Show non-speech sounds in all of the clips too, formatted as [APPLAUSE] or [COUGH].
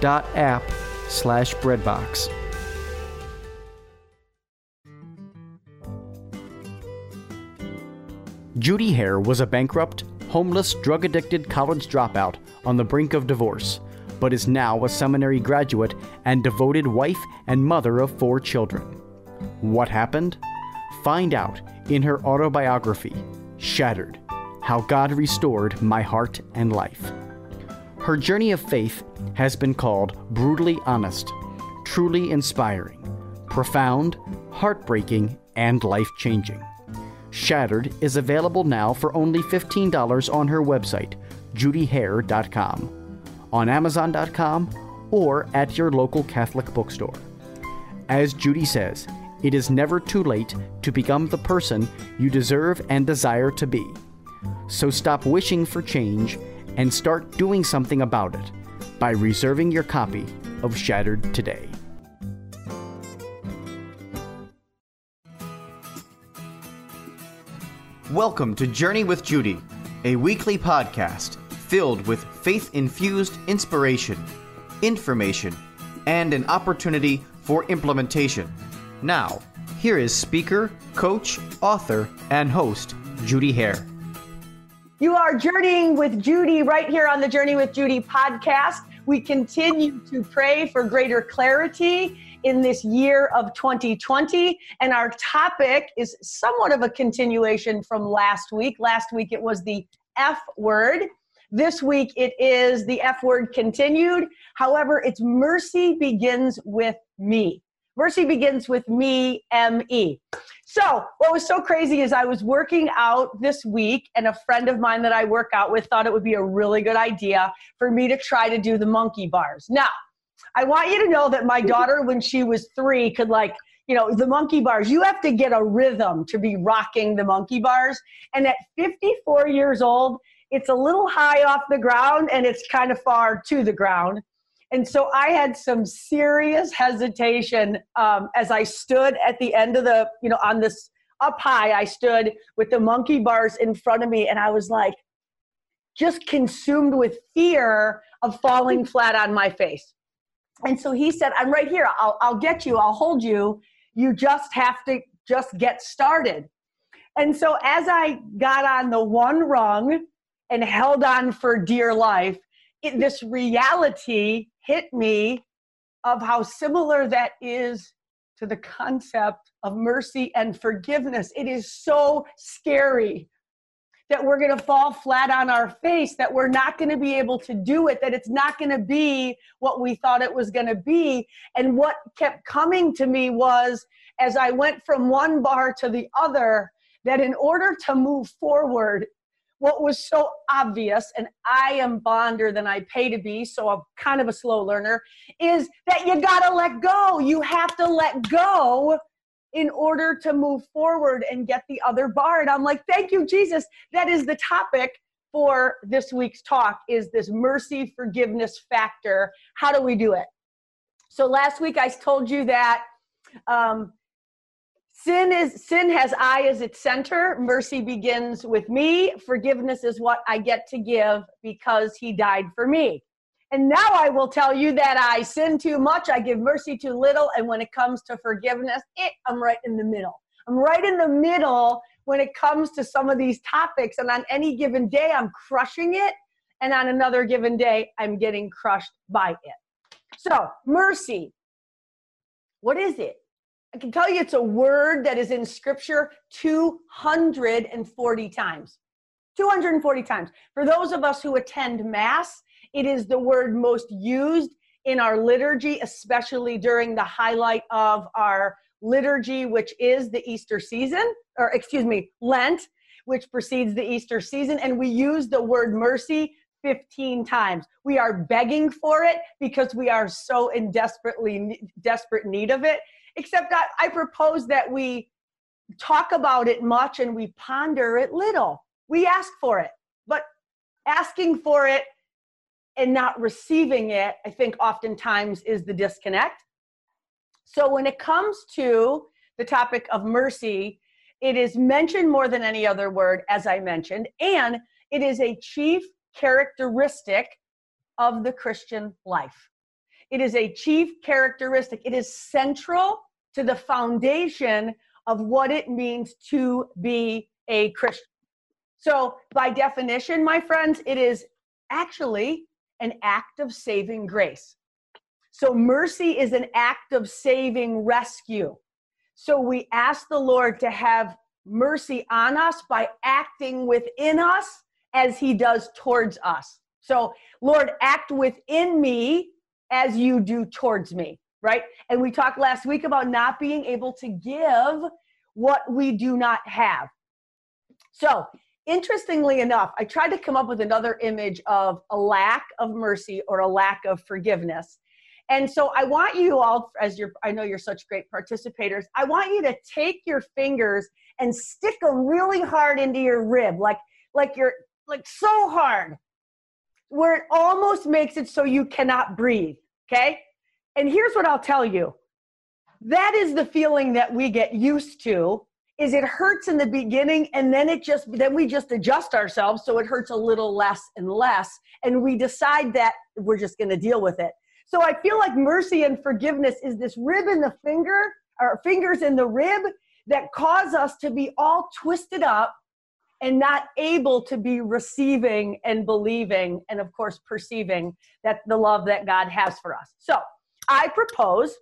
www.hallow.app slash breadbox. Judy Hehr was a bankrupt, homeless, drug addicted college dropout on the brink of divorce, but is now a seminary graduate and devoted wife and mother of four children. What happened? Find out in her autobiography, Shattered How God Restored My Heart and Life. Her journey of faith has been called brutally honest, truly inspiring, profound, heartbreaking, and life changing. Shattered is available now for only $15 on her website, judyhehr.com, on amazon.com, or at your local Catholic bookstore. As Judy says, it is never too late to become the person you deserve and desire to be. So stop wishing for change and start doing something about it by reserving your copy of Shattered today. Welcome to Journey with Judy, a weekly podcast filled with faith infused inspiration, information, and an opportunity for implementation. Now, here is speaker, coach, author, and host, Judy Hehr. You are journeying with Judy right here on the Journey with Judy podcast. We continue to pray for greater clarity in this year of 2020. And our topic is somewhat of a continuation from last week. Last week it was the F word. This week it is the F word continued. However, it's mercy begins with me. Mercy begins with me, M E. So, what was so crazy is I was working out this week, and a friend of mine that I work out with thought it would be a really good idea for me to try to do the monkey bars. Now, I want you to know that my daughter, when she was three, could like, you know, the monkey bars, you have to get a rhythm to be rocking the monkey bars. And at 54 years old, it's a little high off the ground and it's kind of far to the ground. And so I had some serious hesitation um, as I stood at the end of the, you know, on this up high, I stood with the monkey bars in front of me and I was like, just consumed with fear of falling flat on my face. And so he said, I'm right here. I'll, I'll get you. I'll hold you. You just have to just get started. And so as I got on the one rung and held on for dear life, it, this reality hit me of how similar that is to the concept of mercy and forgiveness. It is so scary that we're going to fall flat on our face, that we're not going to be able to do it, that it's not going to be what we thought it was going to be. And what kept coming to me was as I went from one bar to the other, that in order to move forward, what was so obvious, and I am bonder than I pay to be, so I'm kind of a slow learner, is that you got to let go. You have to let go in order to move forward and get the other bar. And I'm like, thank you, Jesus. That is the topic for this week's talk is this mercy forgiveness factor. How do we do it? So last week I told you that um, sin is sin has I as its center. Mercy begins with me. Forgiveness is what I get to give because He died for me. And now I will tell you that I sin too much, I give mercy too little, and when it comes to forgiveness, it, I'm right in the middle. I'm right in the middle when it comes to some of these topics. And on any given day, I'm crushing it. And on another given day, I'm getting crushed by it. So, mercy. What is it? I can tell you it's a word that is in scripture 240 times. 240 times. For those of us who attend Mass, it is the word most used in our liturgy, especially during the highlight of our liturgy, which is the Easter season, or excuse me, Lent, which precedes the Easter season. And we use the word mercy 15 times. We are begging for it because we are so in desperately desperate need of it. Except that I propose that we talk about it much and we ponder it little. We ask for it, but asking for it and not receiving it, I think oftentimes is the disconnect. So when it comes to the topic of mercy, it is mentioned more than any other word, as I mentioned, and it is a chief characteristic of the Christian life. It is a chief characteristic. It is central to the foundation of what it means to be a Christian. So, by definition, my friends, it is actually an act of saving grace. So, mercy is an act of saving rescue. So, we ask the Lord to have mercy on us by acting within us as he does towards us. So, Lord, act within me as you do towards me, right? And we talked last week about not being able to give what we do not have. So, interestingly enough, I tried to come up with another image of a lack of mercy or a lack of forgiveness. And so I want you all, as you're, I know you're such great participators, I want you to take your fingers and stick them really hard into your rib, like, like you're like so hard where it almost makes it so you cannot breathe. Okay. And here's what I'll tell you that is the feeling that we get used to is it hurts in the beginning and then it just then we just adjust ourselves so it hurts a little less and less and we decide that we're just going to deal with it so i feel like mercy and forgiveness is this rib in the finger or fingers in the rib that cause us to be all twisted up and not able to be receiving and believing and of course perceiving that the love that God has for us. So, I propose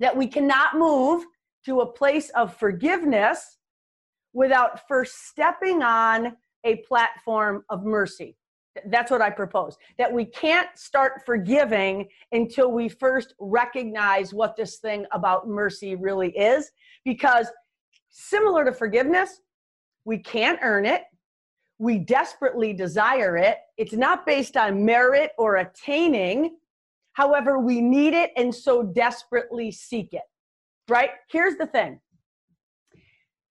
that we cannot move to a place of forgiveness without first stepping on a platform of mercy. That's what I propose. That we can't start forgiving until we first recognize what this thing about mercy really is. Because similar to forgiveness, we can't earn it. We desperately desire it. It's not based on merit or attaining. However, we need it and so desperately seek it. Right? Here's the thing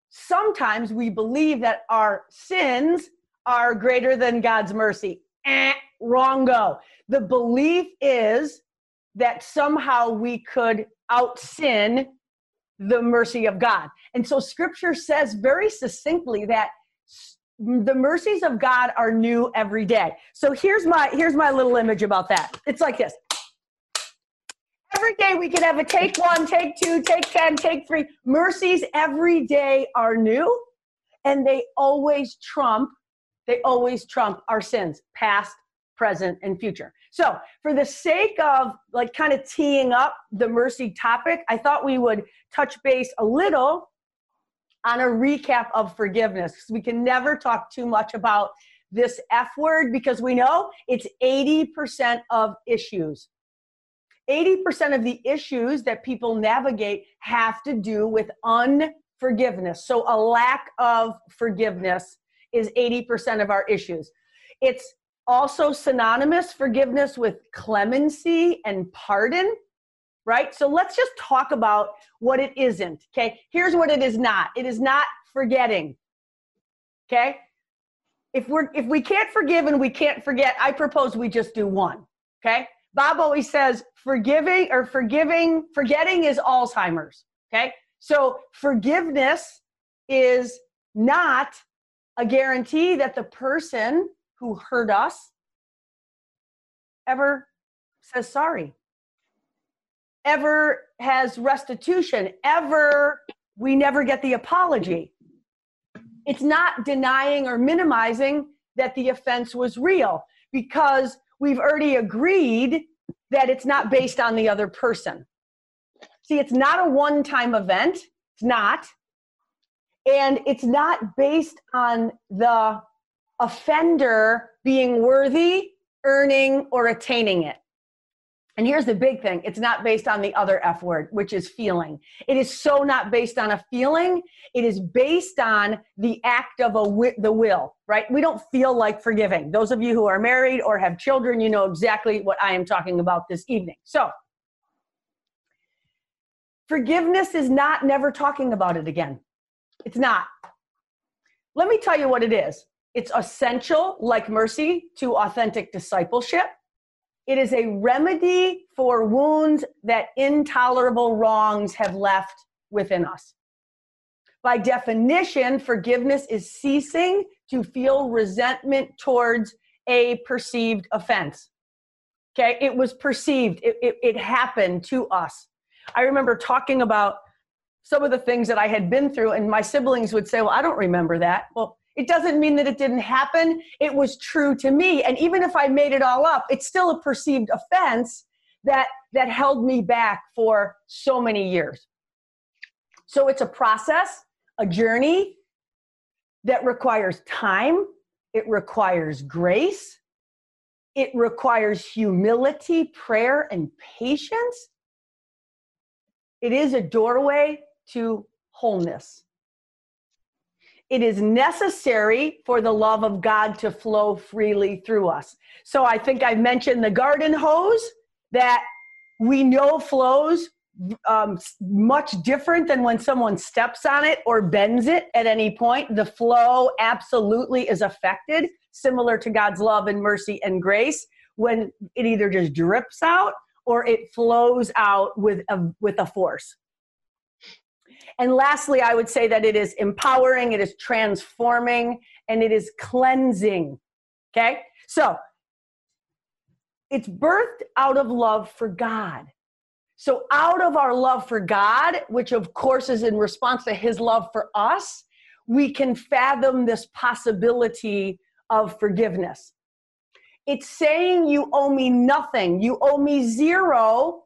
sometimes we believe that our sins are greater than God's mercy. Eh, wrong go. The belief is that somehow we could out sin the mercy of God. And so scripture says very succinctly that the mercies of God are new every day. So here's my here's my little image about that. It's like this. Every day we can have a take one, take two, take 10, take three. Mercies every day are new and they always trump, they always trump our sins, past, present, and future. So, for the sake of like kind of teeing up the mercy topic, I thought we would touch base a little on a recap of forgiveness because we can never talk too much about this F word because we know it's 80% of issues. 80% of the issues that people navigate have to do with unforgiveness. So, a lack of forgiveness is 80% of our issues. It's also synonymous forgiveness with clemency and pardon right so let's just talk about what it isn't okay here's what it is not it is not forgetting okay if we're if we can't forgive and we can't forget, I propose we just do one. Okay? Bob always says forgiving or forgiving, forgetting is Alzheimer's. Okay? So forgiveness is not a guarantee that the person who hurt us ever says sorry, ever has restitution, ever we never get the apology. It's not denying or minimizing that the offense was real because we've already agreed that it's not based on the other person. See, it's not a one time event. It's not. And it's not based on the offender being worthy, earning, or attaining it. And here's the big thing it's not based on the other F word, which is feeling. It is so not based on a feeling, it is based on the act of a wi- the will, right? We don't feel like forgiving. Those of you who are married or have children, you know exactly what I am talking about this evening. So, forgiveness is not never talking about it again. It's not. Let me tell you what it is it's essential, like mercy, to authentic discipleship. It is a remedy for wounds that intolerable wrongs have left within us. By definition, forgiveness is ceasing to feel resentment towards a perceived offense. Okay, it was perceived, it, it, it happened to us. I remember talking about some of the things that I had been through, and my siblings would say, Well, I don't remember that. Well, it doesn't mean that it didn't happen. It was true to me. And even if I made it all up, it's still a perceived offense that, that held me back for so many years. So it's a process, a journey that requires time, it requires grace, it requires humility, prayer, and patience. It is a doorway to wholeness. It is necessary for the love of God to flow freely through us. So I think I mentioned the garden hose that we know flows um, much different than when someone steps on it or bends it at any point. The flow absolutely is affected, similar to God's love and mercy and grace, when it either just drips out or it flows out with a, with a force. And lastly, I would say that it is empowering, it is transforming, and it is cleansing. Okay? So it's birthed out of love for God. So, out of our love for God, which of course is in response to his love for us, we can fathom this possibility of forgiveness. It's saying you owe me nothing, you owe me zero,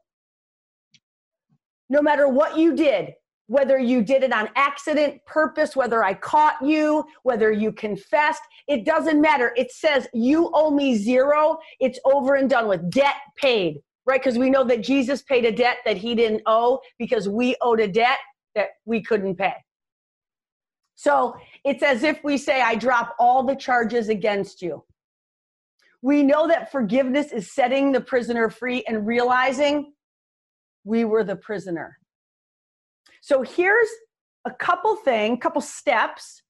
no matter what you did whether you did it on accident, purpose, whether I caught you, whether you confessed, it doesn't matter. It says you owe me zero. It's over and done with. Debt paid, right? Because we know that Jesus paid a debt that he didn't owe because we owed a debt that we couldn't pay. So it's as if we say, I drop all the charges against you. We know that forgiveness is setting the prisoner free and realizing we were the prisoner so here's a couple thing, couple steps,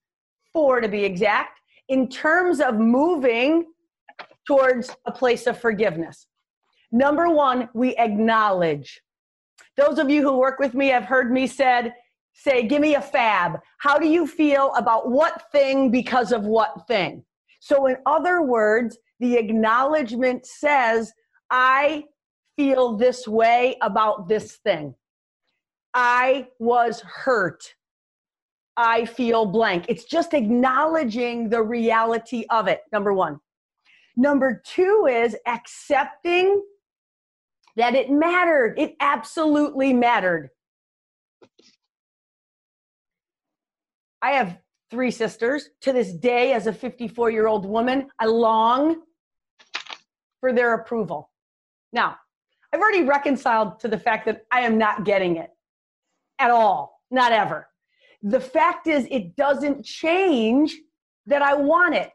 four to be exact, in terms of moving towards a place of forgiveness. Number one, we acknowledge. Those of you who work with me have heard me said, say, give me a fab. How do you feel about what thing because of what thing? So, in other words, the acknowledgement says, I feel this way about this thing. I was hurt. I feel blank. It's just acknowledging the reality of it, number one. Number two is accepting that it mattered. It absolutely mattered. I have three sisters. To this day, as a 54 year old woman, I long for their approval. Now, I've already reconciled to the fact that I am not getting it at all, not ever. The fact is, it doesn't change that I want it.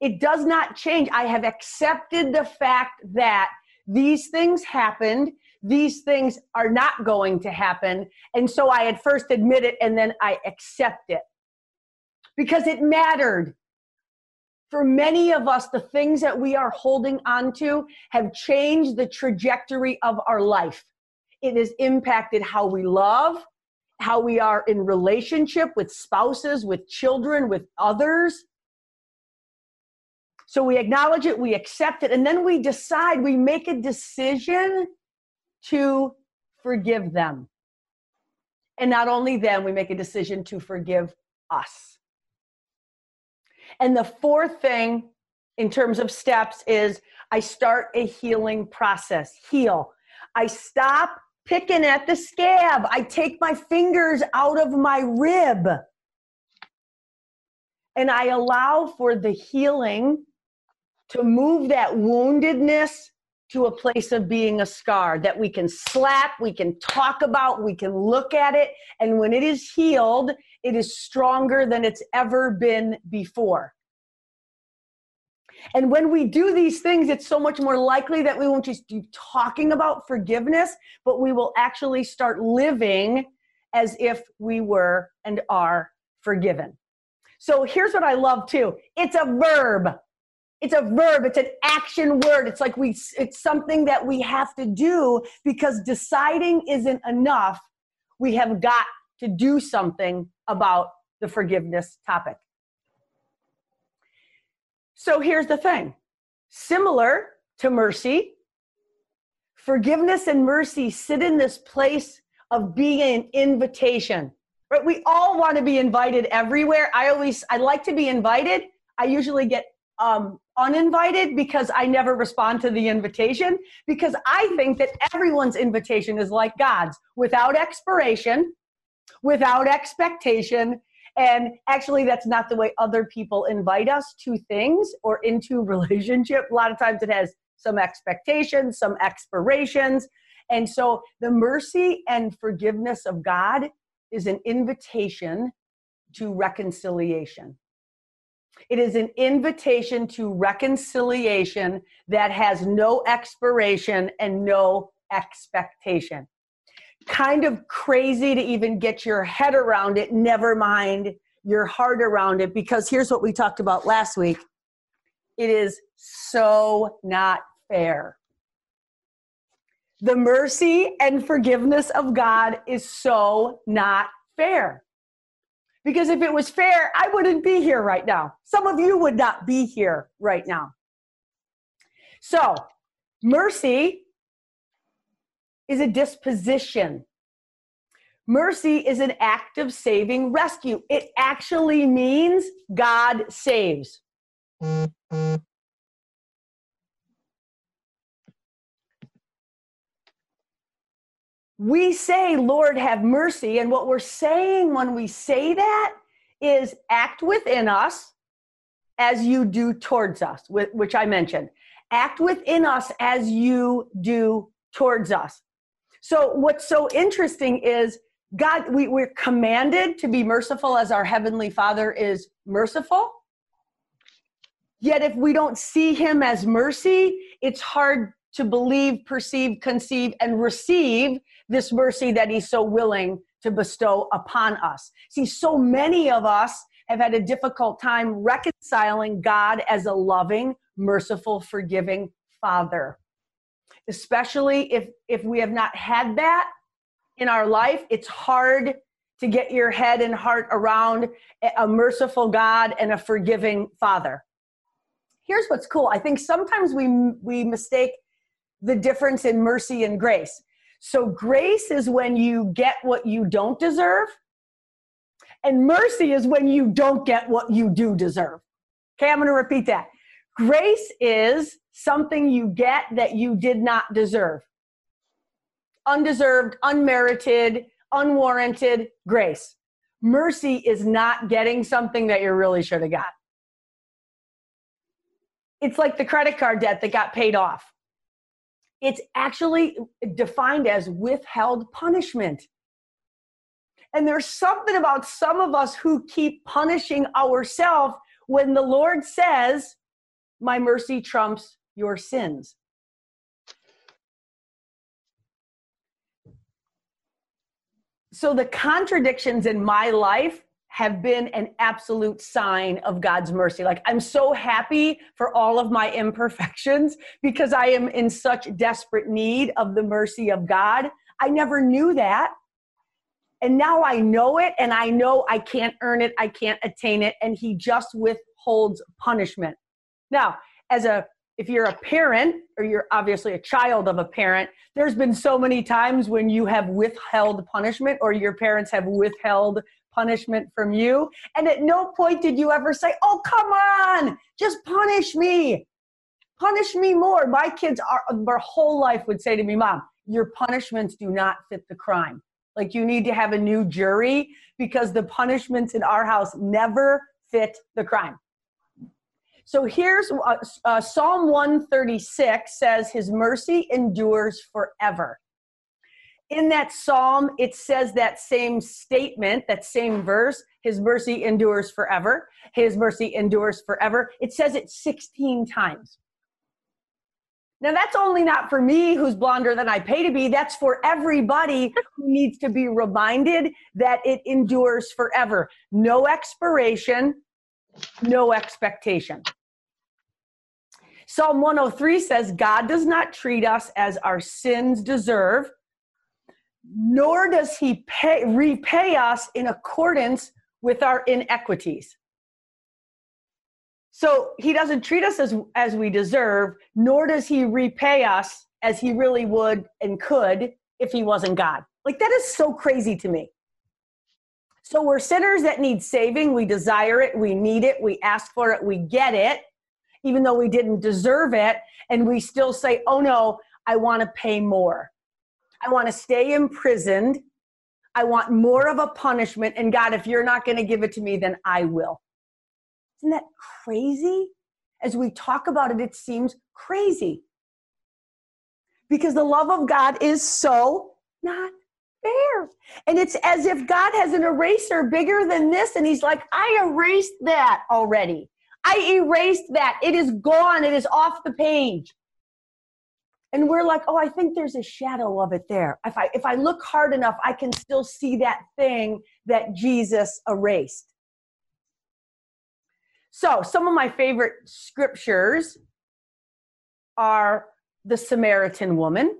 It does not change. I have accepted the fact that these things happened. These things are not going to happen. And so I had first admit it and then I accept it because it mattered. For many of us, the things that we are holding on to have changed the trajectory of our life. It has impacted how we love, how we are in relationship with spouses, with children, with others. So we acknowledge it, we accept it, and then we decide, we make a decision to forgive them. And not only then, we make a decision to forgive us. And the fourth thing in terms of steps is I start a healing process. Heal. I stop picking at the scab. I take my fingers out of my rib. And I allow for the healing to move that woundedness to a place of being a scar that we can slap, we can talk about, we can look at it. And when it is healed, it is stronger than it's ever been before. And when we do these things, it's so much more likely that we won't just be talking about forgiveness, but we will actually start living as if we were and are forgiven. So here's what I love too it's a verb. It's a verb, it's an action word. It's like we it's something that we have to do because deciding isn't enough. We have got to do something about the forgiveness topic. So here's the thing similar to mercy, forgiveness and mercy sit in this place of being an invitation. Right? We all want to be invited everywhere. I always I like to be invited. I usually get um, uninvited because I never respond to the invitation because I think that everyone's invitation is like God's without expiration, without expectation, and actually, that's not the way other people invite us to things or into [LAUGHS] relationship. A lot of times it has some expectations, some expirations. And so the mercy and forgiveness of God is an invitation to reconciliation. It is an invitation to reconciliation that has no expiration and no expectation kind of crazy to even get your head around it, never mind your heart around it, because here's what we talked about last week it is so not fair. The mercy and forgiveness of God is so not fair. Because if it was fair, I wouldn't be here right now. Some of you would not be here right now. So, mercy is a disposition. Mercy is an act of saving rescue. It actually means God saves. We say, Lord, have mercy. And what we're saying when we say that is act within us as you do towards us, which I mentioned. Act within us as you do towards us. So, what's so interesting is God, we, we're commanded to be merciful as our Heavenly Father is merciful. Yet, if we don't see Him as mercy, it's hard to believe, perceive, conceive, and receive this mercy that He's so willing to bestow upon us. See, so many of us have had a difficult time reconciling God as a loving, merciful, forgiving Father especially if if we have not had that in our life it's hard to get your head and heart around a merciful god and a forgiving father. Here's what's cool. I think sometimes we we mistake the difference in mercy and grace. So grace is when you get what you don't deserve and mercy is when you don't get what you do deserve. Okay i'm going to repeat that grace is something you get that you did not deserve. Undeserved, unmerited, unwarranted grace. Mercy is not getting something that you really should have got. It's like the credit card debt that got paid off. It's actually defined as withheld punishment. And there's something about some of us who keep punishing ourselves when the Lord says, My mercy trumps your sins. So the contradictions in my life have been an absolute sign of God's mercy. Like, I'm so happy for all of my imperfections [LAUGHS] because I am in such desperate need of the mercy of God. I never knew that. And now I know it, and I know I can't earn it, I can't attain it, and He just withholds punishment. Now, as a if you're a parent or you're obviously a child of a parent, there's been so many times when you have withheld punishment or your parents have withheld punishment from you. And at no point did you ever say, Oh, come on, just punish me. Punish me more. My kids are their whole life would say to me, Mom, your punishments do not fit the crime. Like you need to have a new jury because the punishments in our house never fit the crime. So here's uh, uh, Psalm 136 says, His mercy endures forever. In that psalm, it says that same statement, that same verse, His mercy endures forever. His mercy endures forever. It says it 16 times. Now, that's only not for me who's blonder than I pay to be. That's for everybody who needs to be reminded that it endures forever. No expiration, no expectation. Psalm 103 says, God does not treat us as our sins deserve, nor does he pay, repay us in accordance with our inequities. So he doesn't treat us as, as we deserve, nor does he repay us as he really would and could if he wasn't God. Like that is so crazy to me. So we're sinners that need saving. We desire it. We need it. We ask for it. We get it even though we didn't deserve it. And we still say, oh no, I want to pay more. I want to stay imprisoned. I want more of a punishment. And God, if you're not going to give it to me, then I will. Isn't that crazy? As we talk about it, it seems crazy. Because the love of God is so not fair. And it's as if God has an eraser bigger than this, and He's like, I erased that already. I erased that. It is gone. It is off the page. And we're like, oh, I think there's a shadow of it there. If I if I look hard enough, I can still see that thing that Jesus erased. So, some of my favorite scriptures are the Samaritan woman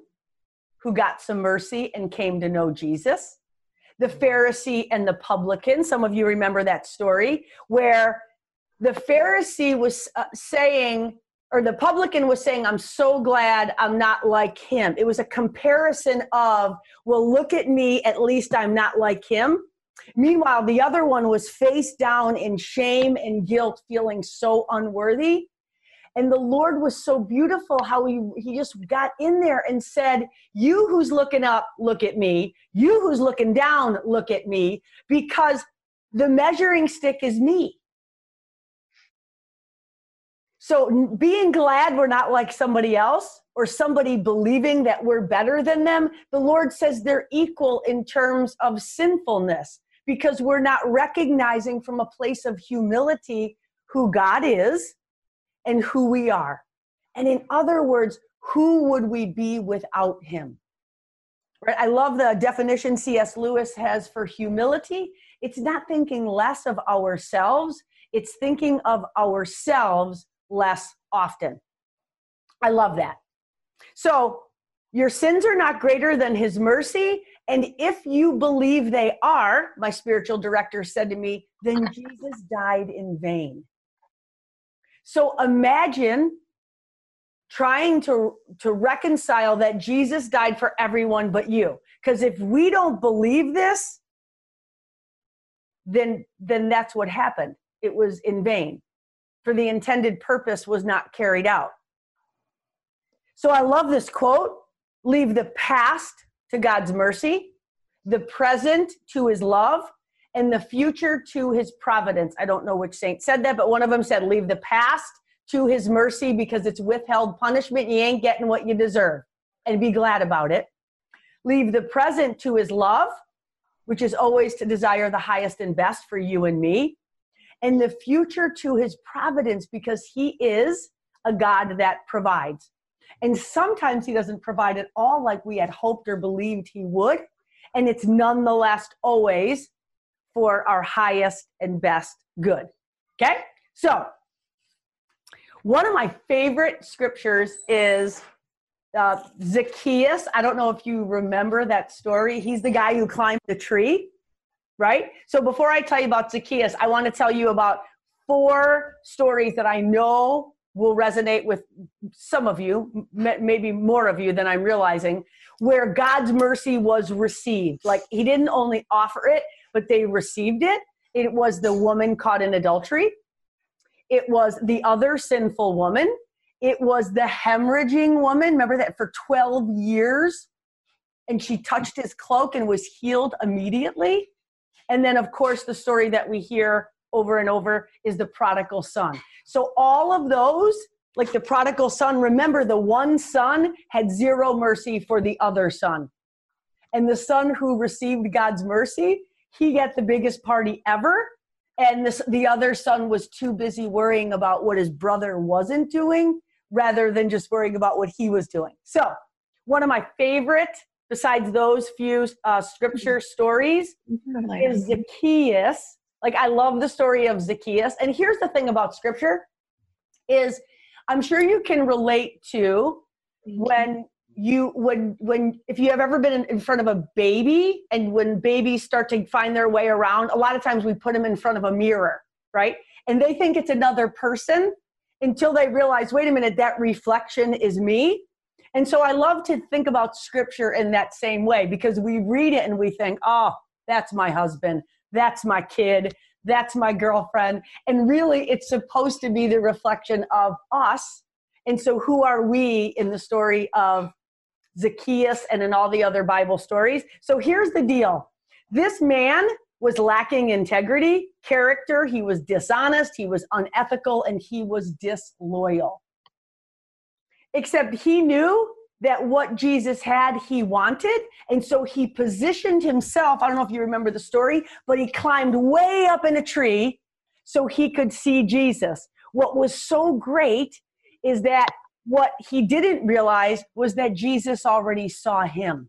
who got some mercy and came to know Jesus, the Pharisee and the publican. Some of you remember that story where the Pharisee was uh, saying, or the publican was saying, I'm so glad I'm not like him. It was a comparison of, well, look at me, at least I'm not like him. Meanwhile, the other one was face down in shame and guilt, feeling so unworthy. And the Lord was so beautiful how he, he just got in there and said, You who's looking up, look at me. You who's looking down, look at me, because the measuring stick is me. So being glad we're not like somebody else or somebody believing that we're better than them, the Lord says they're equal in terms of sinfulness because we're not recognizing from a place of humility who God is and who we are. And in other words, who would we be without him? Right? I love the definition C.S. Lewis has for humility. It's not thinking less of ourselves, it's thinking of ourselves less often. I love that. So, your sins are not greater than his mercy. And if you believe they are, my spiritual director said to me, then [LAUGHS] Jesus died in vain. So imagine trying to, to reconcile that Jesus died for everyone but you. Because if we don't believe this, then, then that's what happened. It was in vain for the intended purpose was not carried out. So I love this quote leave the past to God's mercy, the present to his love, and the future to his providence. I don't know which saint said that, but one of them said, Leave the past to his mercy because it's withheld punishment. You ain't getting what you deserve, and be glad about it. Leave the present to his love, which is always to desire the highest and best for you and me and the future to his providence because he is a God that provides. And sometimes he doesn't provide at all like we had hoped or believed he would. And it's nonetheless always for our highest and best good. Okay? So, one of my favorite scriptures is uh, Zacchaeus. I don't know if you remember that story. He's the guy who climbed the tree, right? So, before I tell you about Zacchaeus, I want to tell you about four stories that I know will resonate with some of you, maybe more of you than I'm realizing, where God's mercy was received. Like he didn't only offer it, but they received it. It was the woman caught in adultery, it was the other sinful woman, it was the hemorrhaging woman. Remember that for 12 years? And she touched his cloak and was healed immediately. And then, of course, the story that we hear over and over is the prodigal son. So all of those, like the prodigal son, remember the one son had zero mercy for the other son. And the son who received God's mercy, he got the biggest party ever. And this, the other son was too busy worrying about what his brother wasn't doing rather than just worrying about what he was doing. So, one of my favorite, besides those few uh, scripture stories, is Zacchaeus like I love the story of Zacchaeus. And here's the thing about scripture is I'm sure you can relate to when you when when if you have ever been in, in front of a baby and when babies start to find their way around, a lot of times we put them in front of a mirror, right? And they think it's another person until they realize, wait a minute, that reflection is me. And so I love to think about scripture in that same way because we read it and we think, oh, that's my husband that's my kid, that's my girlfriend. And really, it's supposed to be the reflection of us. And so, who are we in the story of Zacchaeus and in all the other Bible stories? So, here's the deal this man was lacking integrity, character, he was dishonest, he was unethical, and he was disloyal. Except he knew that what Jesus had, he wanted. And so he positioned himself. I don't know if you remember the story, but he climbed way up in a tree so he could see Jesus. What was so great is that what he didn't realize was that Jesus already saw him.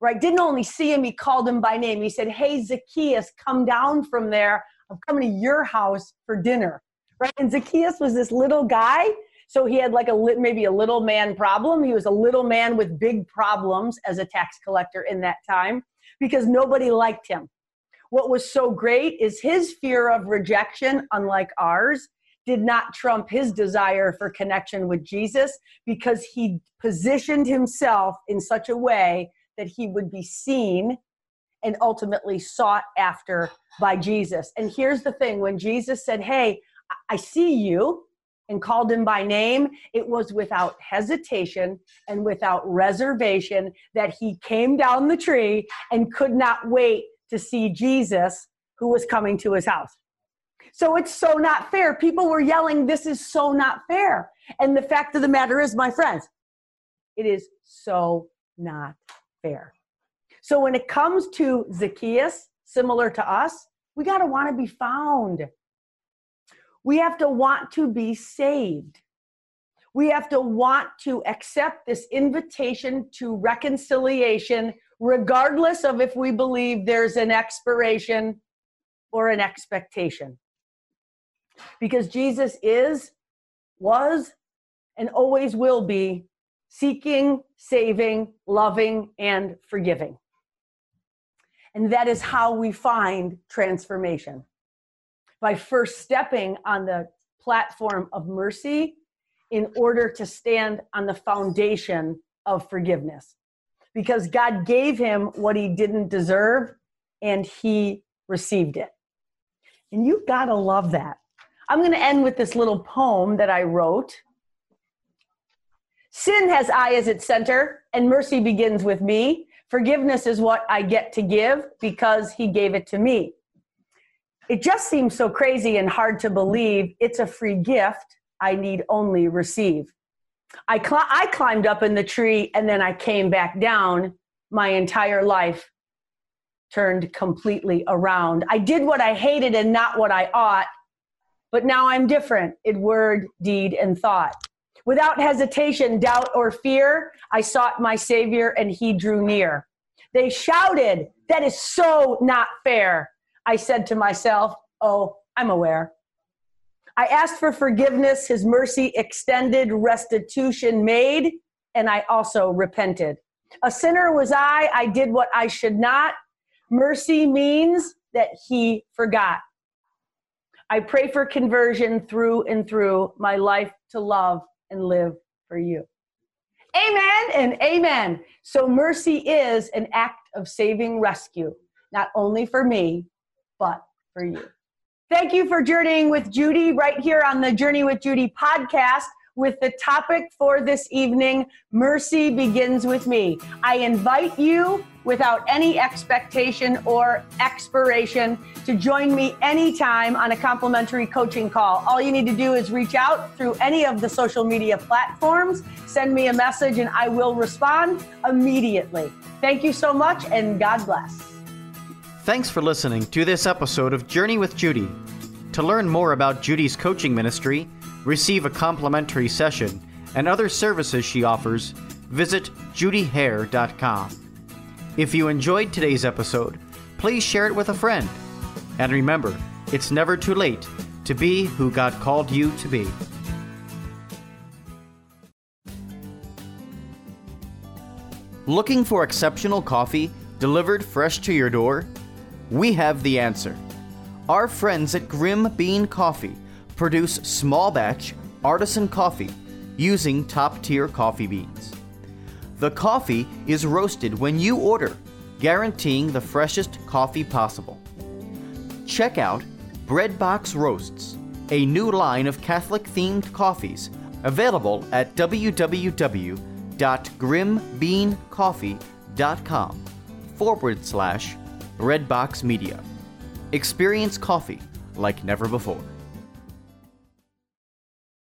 Right? Didn't only see him, he called him by name. He said, Hey, Zacchaeus, come down from there. I'm coming to your house for dinner. Right? And Zacchaeus was this little guy so he had like a maybe a little man problem. He was a little man with big problems as a tax collector in that time because nobody liked him. What was so great is his fear of rejection, unlike ours, did not trump his desire for connection with Jesus because he positioned himself in such a way that he would be seen and ultimately sought after by Jesus. And here's the thing when Jesus said, Hey, I see you, and called him by name, it was without hesitation and without reservation that he came down the tree and could not wait to see Jesus who was coming to his house. So it's so not fair. People were yelling, This is so not fair. And the fact of the matter is, my friends, it is so not fair. So when it comes to Zacchaeus, similar to us, we got to want to be found. We have to want to be saved. We have to want to accept this invitation to reconciliation, regardless of if we believe there's an expiration or an expectation. Because Jesus is, was, and always will be seeking, saving, loving, and forgiving. And that is how we find transformation by first stepping on the platform of mercy in order to stand on the foundation of forgiveness. Because God gave him what he didn't deserve and he received it. And you gotta love that. I'm gonna end with this little poem that I wrote. Sin has I as its center, and mercy begins with me. Forgiveness is what I get to give because he gave it to me it just seems so crazy and hard to believe it's a free gift I need only receive. I, cl- I climbed up in the tree and then I came back down. My entire life turned completely around. I did what I hated and not what I ought, but now I'm different in word, deed, and thought. Without hesitation, doubt, or fear, I sought my Savior and he drew near. They shouted, That is so not fair. I said to myself, Oh, I'm aware. I asked for forgiveness, His mercy extended, restitution made, and I also repented. A sinner was I, I did what I should not. Mercy means that He forgot. I pray for conversion through and through my life to love and live for you. Amen and amen. So, mercy is an act of saving rescue, not only for me, but for you. Thank you for journeying with Judy right here on the Journey with Judy podcast with the topic for this evening Mercy Begins with Me. I invite you, without any expectation or expiration, to join me anytime on a complimentary coaching call. All you need to do is reach out through any of the social media platforms, send me a message, and I will respond immediately. Thank you so much, and God bless. Thanks for listening to this episode of Journey with Judy. To learn more about Judy's coaching ministry, receive a complimentary session, and other services she offers, visit judyhehr.com. If you enjoyed today's episode, please share it with a friend. And remember, it's never too late to be who God called you to be. Looking for exceptional coffee delivered fresh to your door? We have the answer. Our friends at Grim Bean Coffee produce small batch artisan coffee using top tier coffee beans. The coffee is roasted when you order, guaranteeing the freshest coffee possible. Check out Breadbox Roasts, a new line of Catholic themed coffees available at www.grimbeancoffee.com forward slash Breadbox Media. Experience coffee like never before.